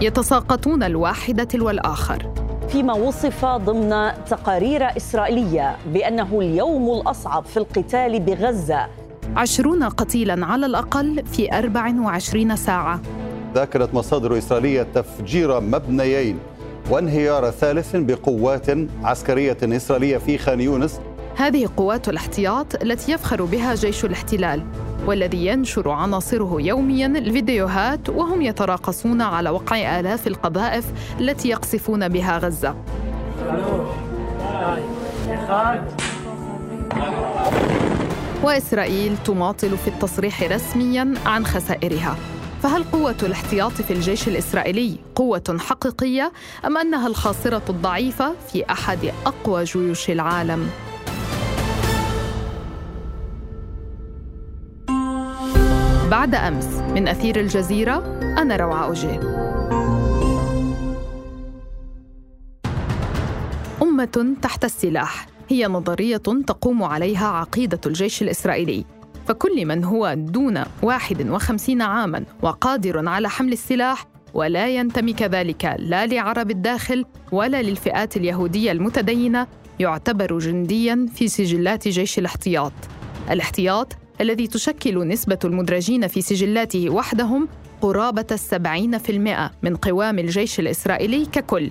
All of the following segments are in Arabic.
يتساقطون الواحدة تلو الآخر. فيما وصف ضمن تقارير إسرائيلية بأنه اليوم الأصعب في القتال بغزة. عشرون قتيلا على الأقل في 24 ساعة. ذكرت مصادر إسرائيلية تفجير مبنيين وانهيار ثالث بقوات عسكرية إسرائيلية في خان يونس. هذه قوات الاحتياط التي يفخر بها جيش الاحتلال. والذي ينشر عناصره يوميا الفيديوهات وهم يتراقصون على وقع آلاف القذائف التي يقصفون بها غزة وإسرائيل تماطل في التصريح رسميا عن خسائرها فهل قوة الاحتياط في الجيش الإسرائيلي قوة حقيقية أم أنها الخاصرة الضعيفة في أحد أقوى جيوش العالم؟ بعد أمس. من أثير الجزيرة أنا روعة أوجيه أمة تحت السلاح. هي نظرية تقوم عليها عقيدة الجيش الإسرائيلي. فكل من هو دون 51 عاماً وقادر على حمل السلاح ولا ينتمي كذلك لا لعرب الداخل ولا للفئات اليهودية المتدينة يعتبر جندياً في سجلات جيش الاحتياط. الاحتياط الذي تشكل نسبة المدرجين في سجلاته وحدهم قرابة السبعين في المئة من قوام الجيش الإسرائيلي ككل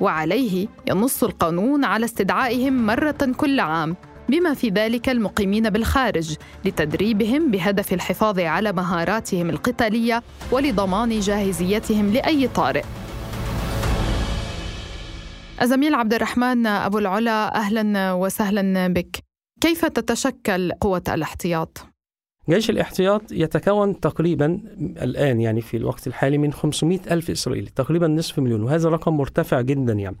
وعليه ينص القانون على استدعائهم مرة كل عام بما في ذلك المقيمين بالخارج لتدريبهم بهدف الحفاظ على مهاراتهم القتالية ولضمان جاهزيتهم لأي طارئ. الزميل عبد الرحمن أبو العلا أهلا وسهلا بك. كيف تتشكل قوة الاحتياط؟ جيش الاحتياط يتكون تقريبا الآن يعني في الوقت الحالي من 500 ألف إسرائيلي تقريبا نصف مليون وهذا رقم مرتفع جدا يعني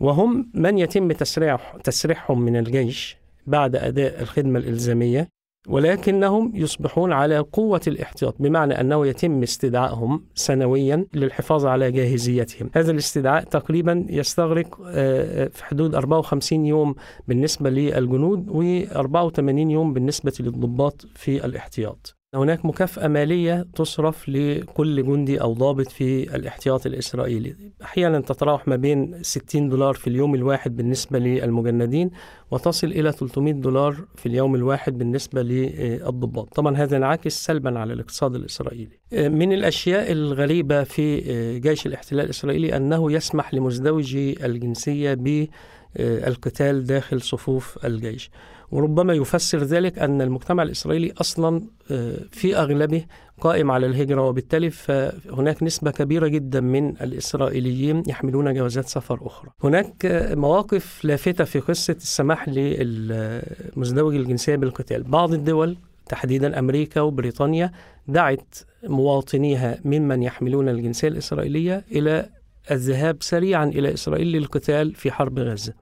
وهم من يتم تسريح تسريحهم من الجيش بعد أداء الخدمة الإلزامية ولكنهم يصبحون على قوة الاحتياط بمعنى أنه يتم استدعائهم سنويا للحفاظ على جاهزيتهم. هذا الاستدعاء تقريبا يستغرق آه، في حدود 54 يوم بالنسبة للجنود و84 يوم بالنسبة للضباط في الاحتياط. هناك مكافأة مالية تصرف لكل جندي أو ضابط في الاحتياط الإسرائيلي. أحيانا تتراوح ما بين 60 دولار في اليوم الواحد بالنسبة للمجندين وتصل إلى 300 دولار في اليوم الواحد بالنسبة للضباط. طبعا هذا ينعكس سلبا على الاقتصاد الإسرائيلي. من الأشياء الغريبة في جيش الاحتلال الإسرائيلي أنه يسمح لمزدوجي الجنسية بالقتال داخل صفوف الجيش. وربما يفسر ذلك أن المجتمع الإسرائيلي أصلا آه، في أغلبه قائم على الهجرة وبالتالي فهناك نسبة كبيرة جدا من الإسرائيليين يحملون جوازات سفر أخرى. هناك آه، مواقف لافتة في قصة السماح للمزدوج الجنسية بالقتال. بعض الدول تحديدا أمريكا وبريطانيا دعت مواطنيها ممن يحملون الجنسية الإسرائيلية إلى الذهاب سريعا إلى إسرائيل للقتال في حرب غزة.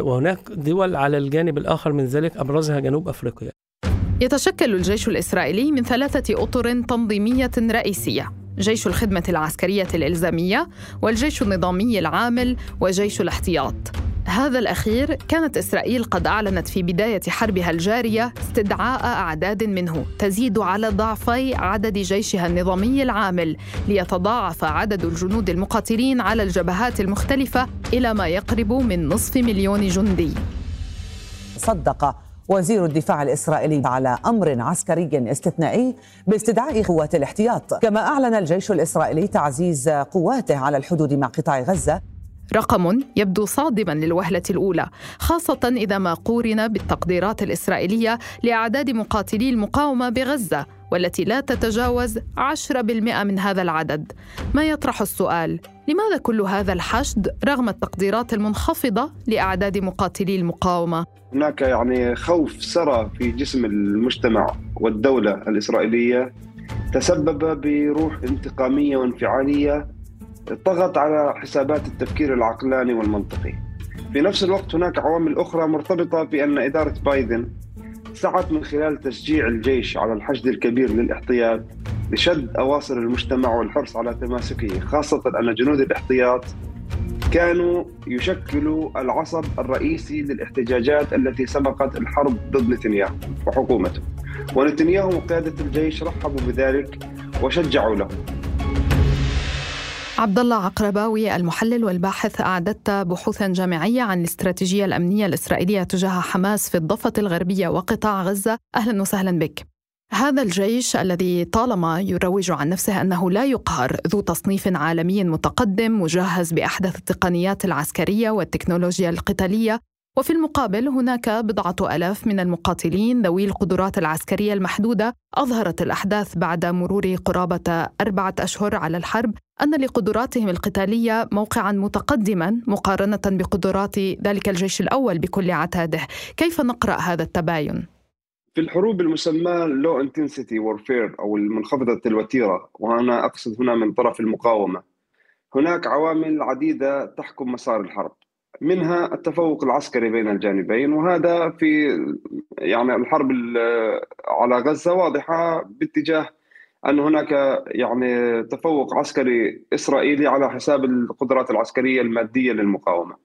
وهناك دول على الجانب الآخر من ذلك أبرزها جنوب أفريقيا. يتشكل الجيش الإسرائيلي من ثلاثة أطر تنظيمية رئيسية جيش الخدمة العسكرية الإلزامية والجيش النظامي العامل وجيش الاحتياط. هذا الأخير كانت إسرائيل قد أعلنت في بداية حربها الجارية استدعاء أعداد منه تزيد على ضعفي عدد جيشها النظامي العامل ليتضاعف عدد الجنود المقاتلين على الجبهات المختلفة إلى ما يقرب من نصف مليون جندي. صدق وزير الدفاع الإسرائيلي على أمر عسكري استثنائي باستدعاء قوات الاحتياط. كما أعلن الجيش الإسرائيلي تعزيز قواته على الحدود مع قطاع غزة رقم يبدو صادما للوهلة الأولى خاصة إذا ما قورن بالتقديرات الإسرائيلية لأعداد مقاتلي المقاومة بغزة والتي لا تتجاوز 10% من هذا العدد ما يطرح السؤال لماذا كل هذا الحشد رغم التقديرات المنخفضة لأعداد مقاتلي المقاومة؟ هناك يعني خوف سرى في جسم المجتمع والدولة الإسرائيلية تسبب بروح انتقامية وانفعالية طغت على حسابات التفكير العقلاني والمنطقي. في نفس الوقت هناك عوامل أخرى مرتبطة بأن إدارة بايدن سعت من خلال تشجيع الجيش على الحشد الكبير للاحتياط لشد أواصر المجتمع والحرص على تماسكه خاصة أن جنود الاحتياط كانوا يشكلوا العصب الرئيسي للاحتجاجات التي سبقت الحرب ضد نتنياهو وحكومته. ونتنياهو وقيادة الجيش رحبوا بذلك وشجعوا له. عبد الله عقرباوي المحلل والباحث أعددت بحوثا جامعية عن الاستراتيجية الأمنية الإسرائيلية تجاه حماس في الضفة الغربية وقطاع غزة. أهلا وسهلا بك. هذا الجيش الذي طالما يروج عن نفسه أنه لا يقهر ذو تصنيف عالمي متقدم مجهز بأحدث التقنيات العسكرية والتكنولوجيا القتالية وفي المقابل هناك بضعة ألاف من المقاتلين ذوي القدرات العسكرية المحدودة أظهرت الأحداث بعد مرور قرابة أربعة أشهر على الحرب أن لقدراتهم القتالية موقعا متقدما مقارنة بقدرات ذلك الجيش الأول بكل عتاده كيف نقرأ هذا التباين؟ في الحروب المسماة low intensity warfare أو المنخفضة الوتيرة وأنا أقصد هنا من طرف المقاومة هناك عوامل عديدة تحكم مسار الحرب منها التفوق العسكري بين الجانبين وهذا في يعني الحرب على غزة واضحة باتجاه أن هناك يعني تفوق عسكري إسرائيلي على حساب القدرات العسكرية المادية للمقاومة.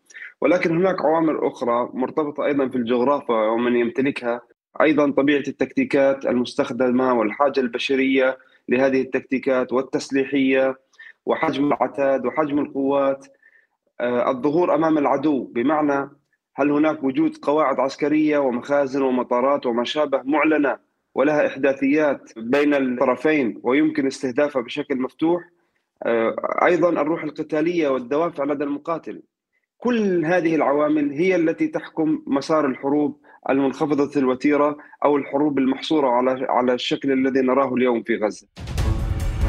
ولكن هناك عوامل أخرى مرتبطة أيضا في الجغرافيا ومن يمتلكها أيضا طبيعة التكتيكات المستخدمة والحاجة البشرية لهذه التكتيكات والتسليحية وحجم العتاد وحجم القوات الظهور أمام العدو. بمعنى هل هناك وجود قواعد عسكرية ومخازن ومطارات وما شابه معلنة ولها إحداثيات بين الطرفين ويمكن استهدافها بشكل مفتوح؟ آه، أيضا الروح القتالية والدوافع لدى المقاتل. كل هذه العوامل هي التي تحكم مسار الحروب المنخفضة الوتيرة أو الحروب المحصورة على على الشكل الذي نراه اليوم في غزة.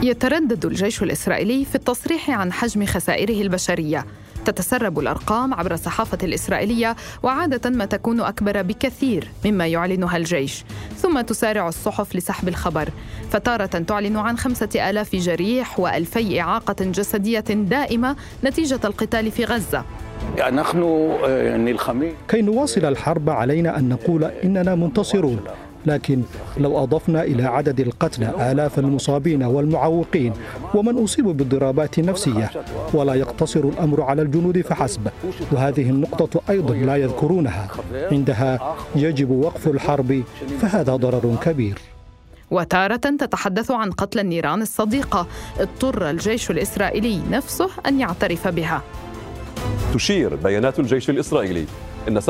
يتردد الجيش الإسرائيلي في التصريح عن حجم خسائره البشرية. تتسرب الأرقام عبر الصحافة الإسرائيلية وعادة ما تكون أكبر بكثير مما يعلنها الجيش ثم تسارع الصحف لسحب الخبر فتارة تعلن عن خمسة آلاف جريح وألفي إعاقة جسدية دائمة نتيجة القتال في غزة. يعني نحن آه، يعني الخميس. كي نواصل الحرب علينا أن نقول إننا منتصرون. لكن لو أضفنا إلى عدد القتلى آلاف المصابين والمعوقين ومن أصيبوا بالضربات النفسية ولا يقتصر الأمر على الجنود فحسب وهذه النقطة أيضا لا يذكرونها عندها يجب وقف الحرب فهذا ضرر كبير. وتارة تتحدث عن قتل النيران الصديقة اضطر الجيش الإسرائيلي نفسه أن يعترف بها. تشير بيانات الجيش الإسرائيلي إن 17%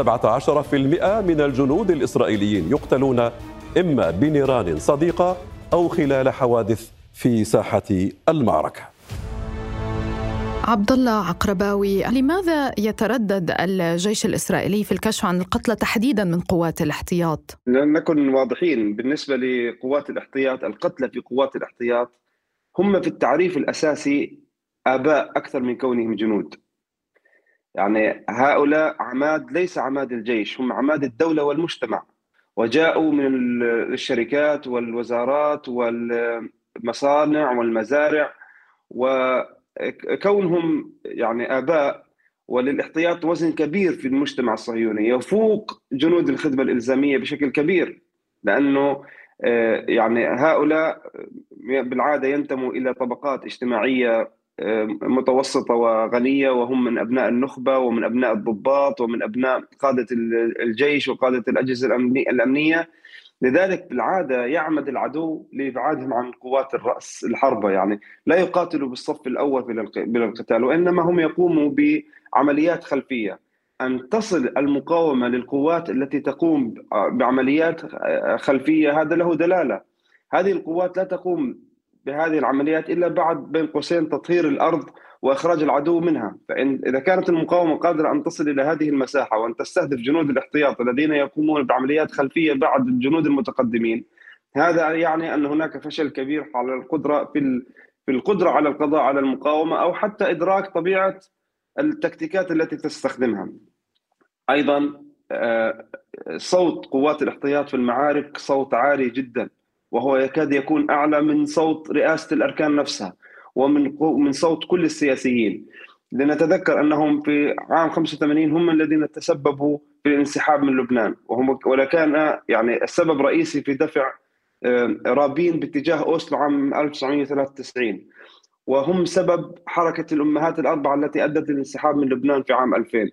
من الجنود الإسرائيليين يقتلون إما بنيران صديقة أو خلال حوادث في ساحة المعركة عبد الله عقرباوي لماذا يتردد الجيش الإسرائيلي في الكشف عن القتلى تحديدا من قوات الاحتياط؟ لنكن واضحين بالنسبة لقوات الاحتياط القتلى في قوات الاحتياط هم في التعريف الأساسي آباء أكثر من كونهم جنود. يعني هؤلاء عماد ليس عماد الجيش هم عماد الدولة والمجتمع. وجاءوا من الشركات والوزارات والمصانع والمزارع وكونهم يعني آباء وللاحتياط وزن كبير في المجتمع الصهيوني. يفوق جنود الخدمة الإلزامية بشكل كبير لأنه آه، يعني هؤلاء بالعادة ينتموا إلى طبقات اجتماعية متوسطة وغنية وهم من أبناء النخبة ومن أبناء الضباط ومن أبناء قادة الجيش وقادة الأجهزة الأمنية. لذلك بالعادة يعمد العدو لإبعادهم عن قوات الرأس الحربة. يعني لا يقاتلوا بالصف الأول من القتال وإنما هم يقوموا بعمليات خلفية. أن تصل المقاومة للقوات التي تقوم بعمليات خلفية هذا له دلالة. هذه القوات لا تقوم بهذه العمليات إلا بعد بين قوسين تطهير الأرض وإخراج العدو منها، فإن إذا كانت المقاومة قادرة أن تصل إلى هذه المساحة وأن تستهدف جنود الاحتياط الذين يقومون بعمليات خلفية بعد الجنود المتقدمين، هذا يعني أن هناك فشل كبير على القدرة في في القدرة على القضاء على المقاومة أو حتى إدراك طبيعة التكتيكات التي تستخدمها. أيضا آه، صوت قوات الاحتياط في المعارك صوت عالي جدا وهو يكاد يكون أعلى من صوت رئاسة الأركان نفسها ومن من صوت كل السياسيين. لنتذكر أنهم في عام 85 هم الذين تسببوا في الانسحاب من لبنان. وهم ولكان يعني السبب الرئيسي في دفع آه، رابين باتجاه أوسلو عام 1993 وهم سبب حركة الأمهات الأربعة التي أدت للانسحاب من لبنان في عام 2000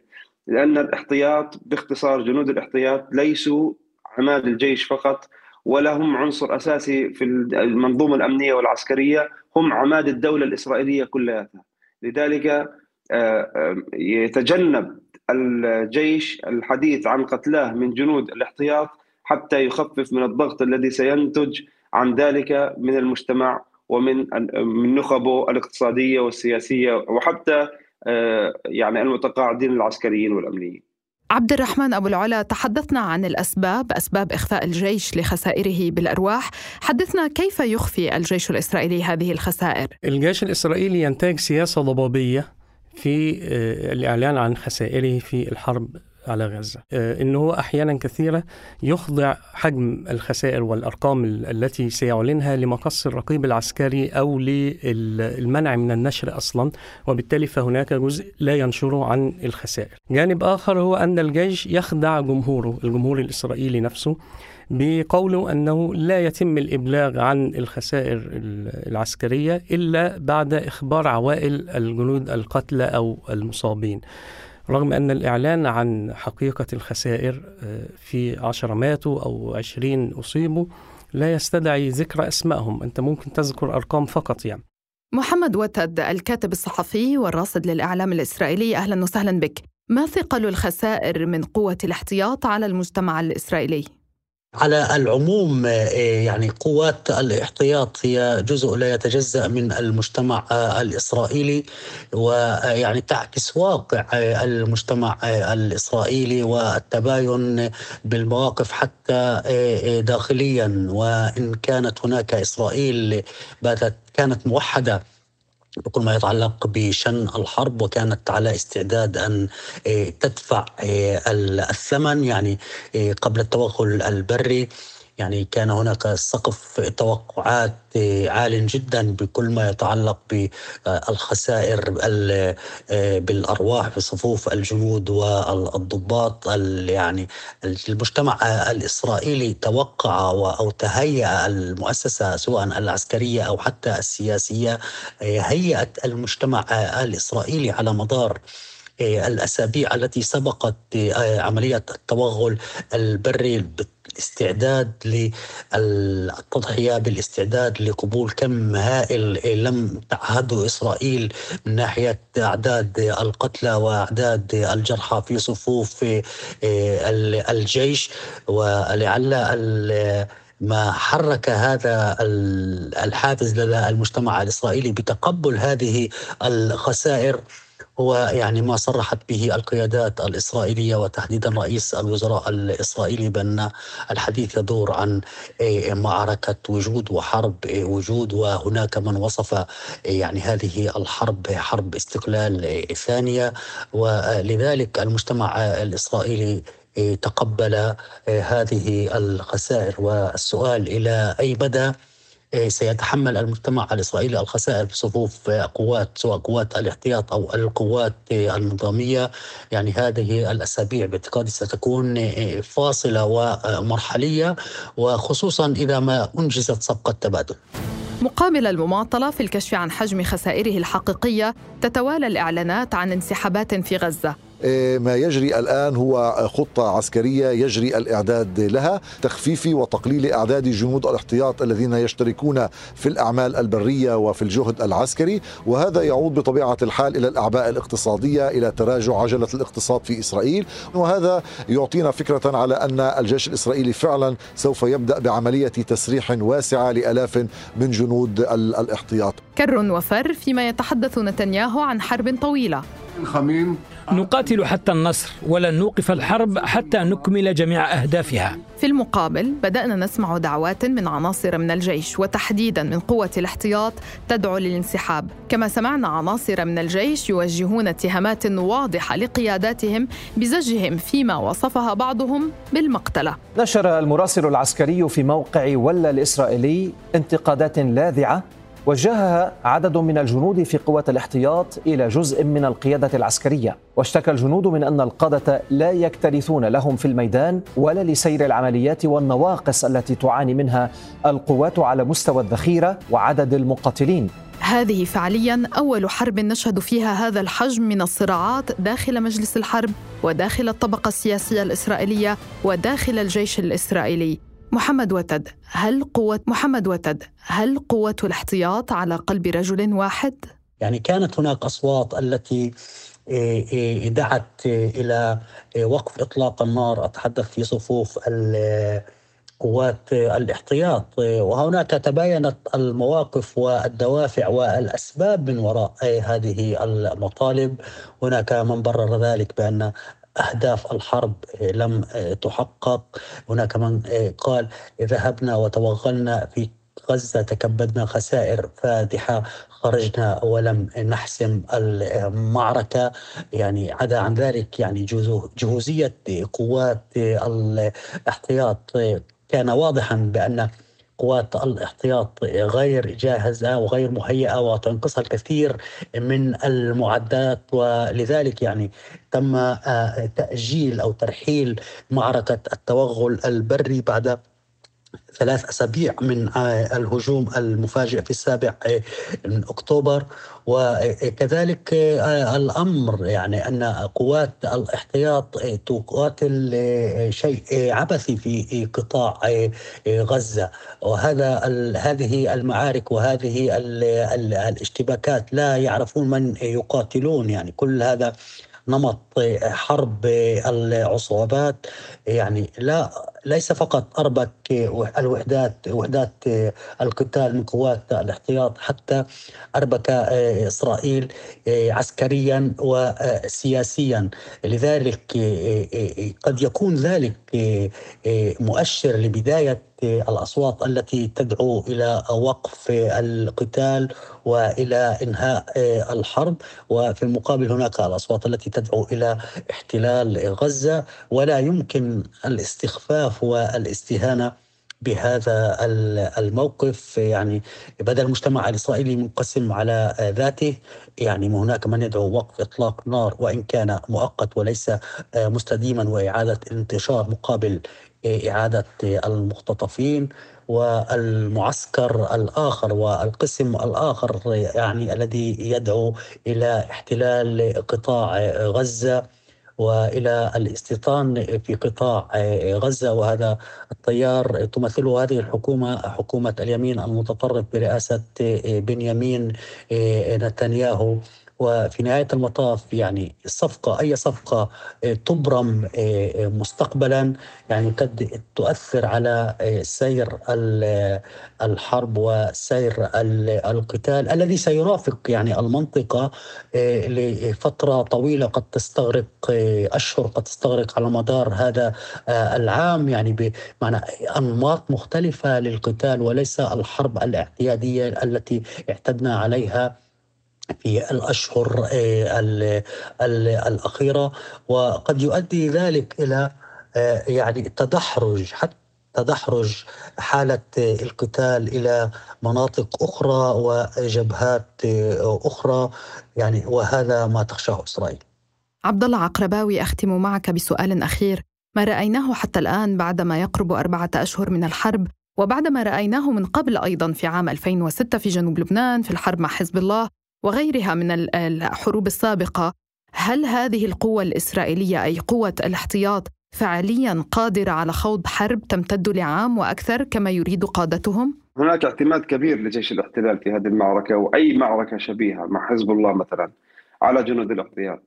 لأن الاحتياط باختصار جنود الاحتياط ليسوا عماد الجيش فقط ولا هم عنصر أساسي في المنظومة الأمنية والعسكرية هم عماد الدولة الإسرائيلية كلها لذلك آه، آه، يتجنب الجيش الحديث عن قتلاه من جنود الاحتياط حتى يخفف من الضغط الذي سينتج عن ذلك من المجتمع ومن من نخبه الاقتصادية والسياسية وحتى آه، يعني المتقاعدين العسكريين والأمنيين. عبد الرحمن أبو العلا تحدثنا عن الأسباب أسباب إخفاء الجيش لخسائره بالأرواح. حدثنا كيف يخفي الجيش الإسرائيلي هذه الخسائر؟ الجيش الإسرائيلي ينتهج سياسة ضبابية في آه، الإعلان عن خسائره في الحرب على غزة آه، إنه هو أحيانا كثيرة يخضع حجم الخسائر والأرقام التي سيعلنها لمقص الرقيب العسكري أو للمنع من النشر أصلا وبالتالي فهناك جزء لا ينشره عن الخسائر جانب آخر هو أن الجيش يخدع جمهوره الجمهور الإسرائيلي نفسه بقوله أنه لا يتم الإبلاغ عن الخسائر العسكرية إلا بعد إخبار عوائل الجنود القتلى أو المصابين. رغم أن الإعلان عن حقيقة الخسائر آه، في عشرة ماتوا أو عشرين أصيبوا لا يستدعي ذكر أسمائهم. أنت ممكن تذكر أرقام فقط يعني. محمد وتد الكاتب الصحفي والراصد للإعلام الإسرائيلي أهلا وسهلا بك. ما ثقل الخسائر من قوة الاحتياط على المجتمع الإسرائيلي؟ على العموم آه، يعني قوات الاحتياط هي جزء لا يتجزأ من المجتمع آه، الإسرائيلي ويعني تعكس واقع آه، المجتمع الإسرائيلي والتباين بالمواقف حتى داخليا. وإن كانت هناك إسرائيل باتت كانت موحدة بكل ما يتعلق بشن الحرب وكانت على استعداد أن آه، تدفع آه، الثمن يعني آه، قبل التوغل البري. يعني كان هناك سقف توقعات عال جدا بكل ما يتعلق بالخسائر بالأرواح في صفوف الجنود والضباط يعني المجتمع الإسرائيلي توقع أو تهيأ المؤسسة سواء العسكرية أو حتى السياسية هيأت المجتمع الإسرائيلي على مدار الأسابيع التي سبقت عملية التوغل البري الاستعداد للتضحية بالاستعداد لقبول كم هائل لم تعهده إسرائيل من ناحية أعداد القتلى وأعداد الجرحى في صفوف آه، الجيش. ولعل ما حرك هذا الحافز لدى المجتمع الإسرائيلي بتقبل هذه الخسائر. هو يعني ما صرحت به القيادات الإسرائيلية وتحديدا رئيس الوزراء الإسرائيلي بأن الحديث يدور عن إيه، معركة وجود وحرب إيه، وجود وهناك من وصف إيه، يعني هذه الحرب حرب استقلال ثانية. ولذلك المجتمع الإسرائيلي تقبل هذه الخسائر. والسؤال إلى أي مدى سيتحمل المجتمع الإسرائيلي الخسائر في صفوف قوات سواء قوات الاحتياط أو القوات النظامية. يعني هذه الأسابيع باعتقادي ستكون إيه، فاصلة ومرحلية وخصوصا إذا ما أنجزت صفقة تبادل مقابل المماطلة في الكشف عن حجم خسائره الحقيقية تتوالى الإعلانات عن انسحابات في غزة. إيه، ما يجري الآن هو خطة عسكرية يجري الإعداد لها تخفيف وتقليل أعداد جنود الاحتياط الذين يشتركون في الأعمال البرية وفي الجهد العسكري. وهذا يعود بطبيعة الحال إلى الأعباء الاقتصادية إلى تراجع عجلة الاقتصاد في إسرائيل. وهذا يعطينا فكرة على أن الجيش الإسرائيلي فعلا سوف يبدأ بعملية تسريح واسعة لألاف من جنود الاحتياط. كر وفر فيما يتحدث نتنياهو عن حرب طويلة. نقاتل حتى النصر ولن نوقف الحرب حتى نكمل جميع أهدافها. في المقابل بدأنا نسمع دعوات من عناصر من الجيش وتحديدا من قوة الاحتياط تدعو للانسحاب. كما سمعنا عناصر من الجيش يوجهون اتهامات واضحة لقياداتهم بزجهم فيما وصفها بعضهم بالمقتلة. نشر المراسل العسكري في موقع ولا الإسرائيلي انتقادات لاذعة وجهها عدد من الجنود في قوات الاحتياط إلى جزء من القيادة العسكرية. واشتكى الجنود من أن القادة لا يكترثون لهم في الميدان ولا لسير العمليات والنواقص التي تعاني منها القوات على مستوى الذخيرة وعدد المقاتلين. هذه فعليا أول حرب نشهد فيها هذا الحجم من الصراعات داخل مجلس الحرب وداخل الطبقة السياسية الإسرائيلية وداخل الجيش الإسرائيلي. محمد وتد هل قوة محمد وتد هل قوة الاحتياط على قلب رجل واحد؟ يعني كانت هناك أصوات التي دعت إلى وقف إطلاق النار أتحدث في صفوف قوات الاحتياط وهناك تباينت المواقف والدوافع والأسباب من وراء هذه المطالب هناك من برر ذلك بأن أهداف الحرب لم تحقق. هناك من قال ذهبنا وتوغلنا في غزة تكبدنا خسائر فادحة خرجنا ولم نحسم المعركة. يعني عدا عن ذلك يعني جهوزية قوات الاحتياط كان واضحا بأن قوات الاحتياط غير جاهزة وغير مهيئة وتنقصها الكثير من المعدات. ولذلك يعني تم آه، تأجيل أو ترحيل معركة التوغل البري بعد ثلاث أسابيع من الهجوم المفاجئ في السابع من أكتوبر. وكذلك الأمر يعني أن قوات الاحتياط تقاتل شيء عبثي في قطاع غزة. وهذا هذه المعارك وهذه الاشتباكات لا يعرفون من يقاتلون. يعني كل هذا نمط حرب العصابات يعني لا ليس فقط أربك الوحدات وحدات القتال من قوات الاحتياط حتى أربك إسرائيل عسكريا وسياسيا. لذلك قد يكون ذلك مؤشر لبداية الأصوات التي تدعو إلى وقف القتال وإلى إنهاء الحرب. وفي المقابل هناك الأصوات التي تدعو إلى احتلال غزة. ولا يمكن الاستخفاف والاستهانه بهذا الموقف. يعني بدا المجتمع الإسرائيلي منقسم على ذاته يعني هناك من يدعو وقف إطلاق نار وإن كان مؤقت وليس مستديما وإعادة الانتشار مقابل إعادة المختطفين والمعسكر الآخر والقسم الآخر يعني الذي يدعو إلى احتلال قطاع غزة. وإلى الاستيطان في قطاع غزة وهذا التيار تمثله هذه الحكومة حكومة اليمين المتطرف برئاسة بنيامين نتنياهو. وفي نهاية المطاف يعني الصفقه أي صفقة آه، تبرم آه، مستقبلا يعني قد تؤثر على آه، سير الحرب وسير القتال الذي سيرافق يعني المنطقة لفترة طويلة قد تستغرق أشهر قد تستغرق على مدار هذا العام يعني بمعنى أنماط مختلفة للقتال وليس الحرب الاعتيادية التي اعتدنا عليها في الأشهر آه، الأخيرة وقد يؤدي ذلك إلى آه، يعني تدحرج حتى تدحرج حالة القتال إلى مناطق أخرى وجبهات آه، أخرى. يعني وهذا ما تخشاه إسرائيل. عبد الله عقرباوي أختم معك بسؤال أخير، ما رأيناه حتى الآن بعدما يقرب أربعة أشهر من الحرب؟ وبعدما رأيناه من قبل أيضا في عام 2006 في جنوب لبنان في الحرب مع حزب الله وغيرها من الحروب السابقة هل هذه القوة الإسرائيلية أي قوة الاحتياط فعليا قادرة على خوض حرب تمتد لعام وأكثر كما يريد قادتهم؟ هناك اعتماد كبير لجيش الاحتلال في هذه المعركة وأي معركة شبيهة مع حزب الله مثلا على جنود الاحتياط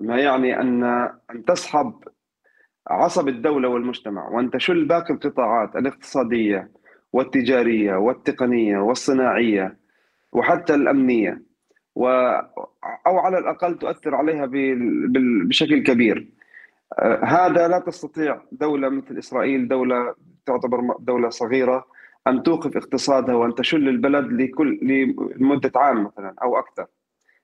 ما يعني أن أن تسحب عصب الدولة والمجتمع وأن تشل باقي القطاعات الاقتصادية والتجارية والتقنية والصناعية وحتى الأمنية و أو على الأقل تؤثر عليها بشكل كبير آه، هذا لا تستطيع دولة مثل إسرائيل دولة تعتبر دولة صغيرة أن توقف اقتصادها وأن تشل البلد لكل لمدة عام مثلا أو أكثر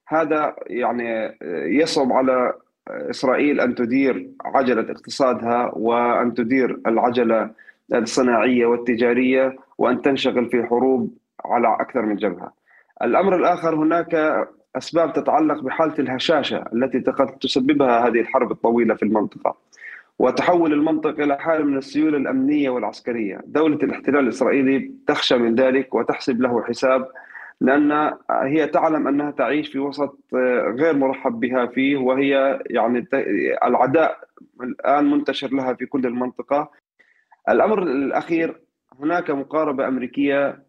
هذا يعني آه، يصعب على إسرائيل أن تدير عجلة اقتصادها وأن تدير العجلة الصناعية والتجارية وأن تنشغل في حروب على أكثر من جبهة. الأمر الآخر هناك أسباب تتعلق بحالة الهشاشة التي قد تسببها هذه الحرب الطويلة في المنطقة. وتحول المنطقة إلى حالة من السيوله الأمنية والعسكرية، دولة الاحتلال الإسرائيلي تخشى من ذلك وتحسب له حساب لأن هي تعلم أنها تعيش في وسط غير مرحب بها فيه وهي يعني العداء الآن منتشر لها في كل المنطقة. الأمر الأخير هناك مقاربة أمريكية آه،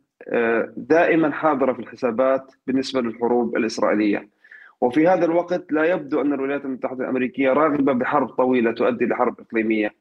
دائما حاضرة في الحسابات بالنسبة للحروب الإسرائيلية. وفي هذا الوقت لا يبدو أن الولايات المتحدة الأمريكية راغبة بحرب طويلة تؤدي لحرب إقليمية.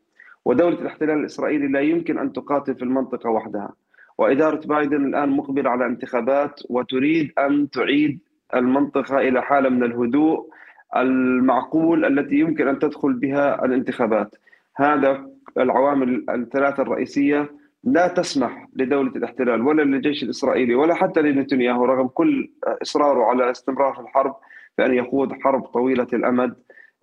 ودولة الاحتلال الإسرائيلي لا يمكن أن تقاتل في المنطقة وحدها. وإدارة بايدن الآن مقبلة على انتخابات وتريد أن تعيد المنطقة إلى حالة من الهدوء المعقول التي يمكن أن تدخل بها الانتخابات. هذا العوامل الثلاثة الرئيسية لا تسمح لدولة الاحتلال ولا للجيش الإسرائيلي ولا حتى لنتنياهو رغم كل إصراره على استمرار الحرب بأن يخوض حرب طويلة الأمد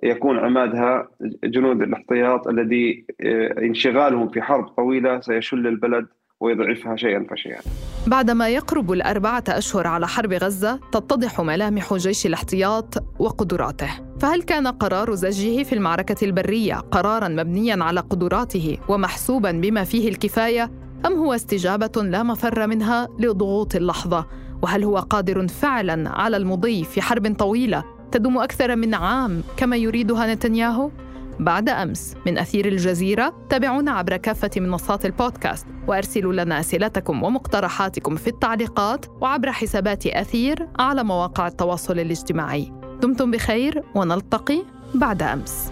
يكون عمادها جنود الاحتياط الذي آه، انشغالهم في حرب طويلة سيشل البلد ويضعفها شيئا فشيئا. بعدما يقرب الأربعة أشهر على حرب غزة تتضح ملامح جيش الاحتياط وقدراته. فهل كان قرار زجه في المعركة البرية قرارا مبنيا على قدراته ومحسوبا بما فيه الكفاية أم هو استجابة لا مفر منها لضغوط اللحظة؟ وهل هو قادر فعلا على المضي في حرب طويلة تدوم أكثر من عام كما يريدها نتنياهو؟ بعد أمس. من أثير الجزيرة تابعونا عبر كافة منصات البودكاست وأرسلوا لنا أسئلتكم ومقترحاتكم في التعليقات وعبر حسابات أثير على مواقع التواصل الاجتماعي. دمتم بخير ونلتقي بعد أمس.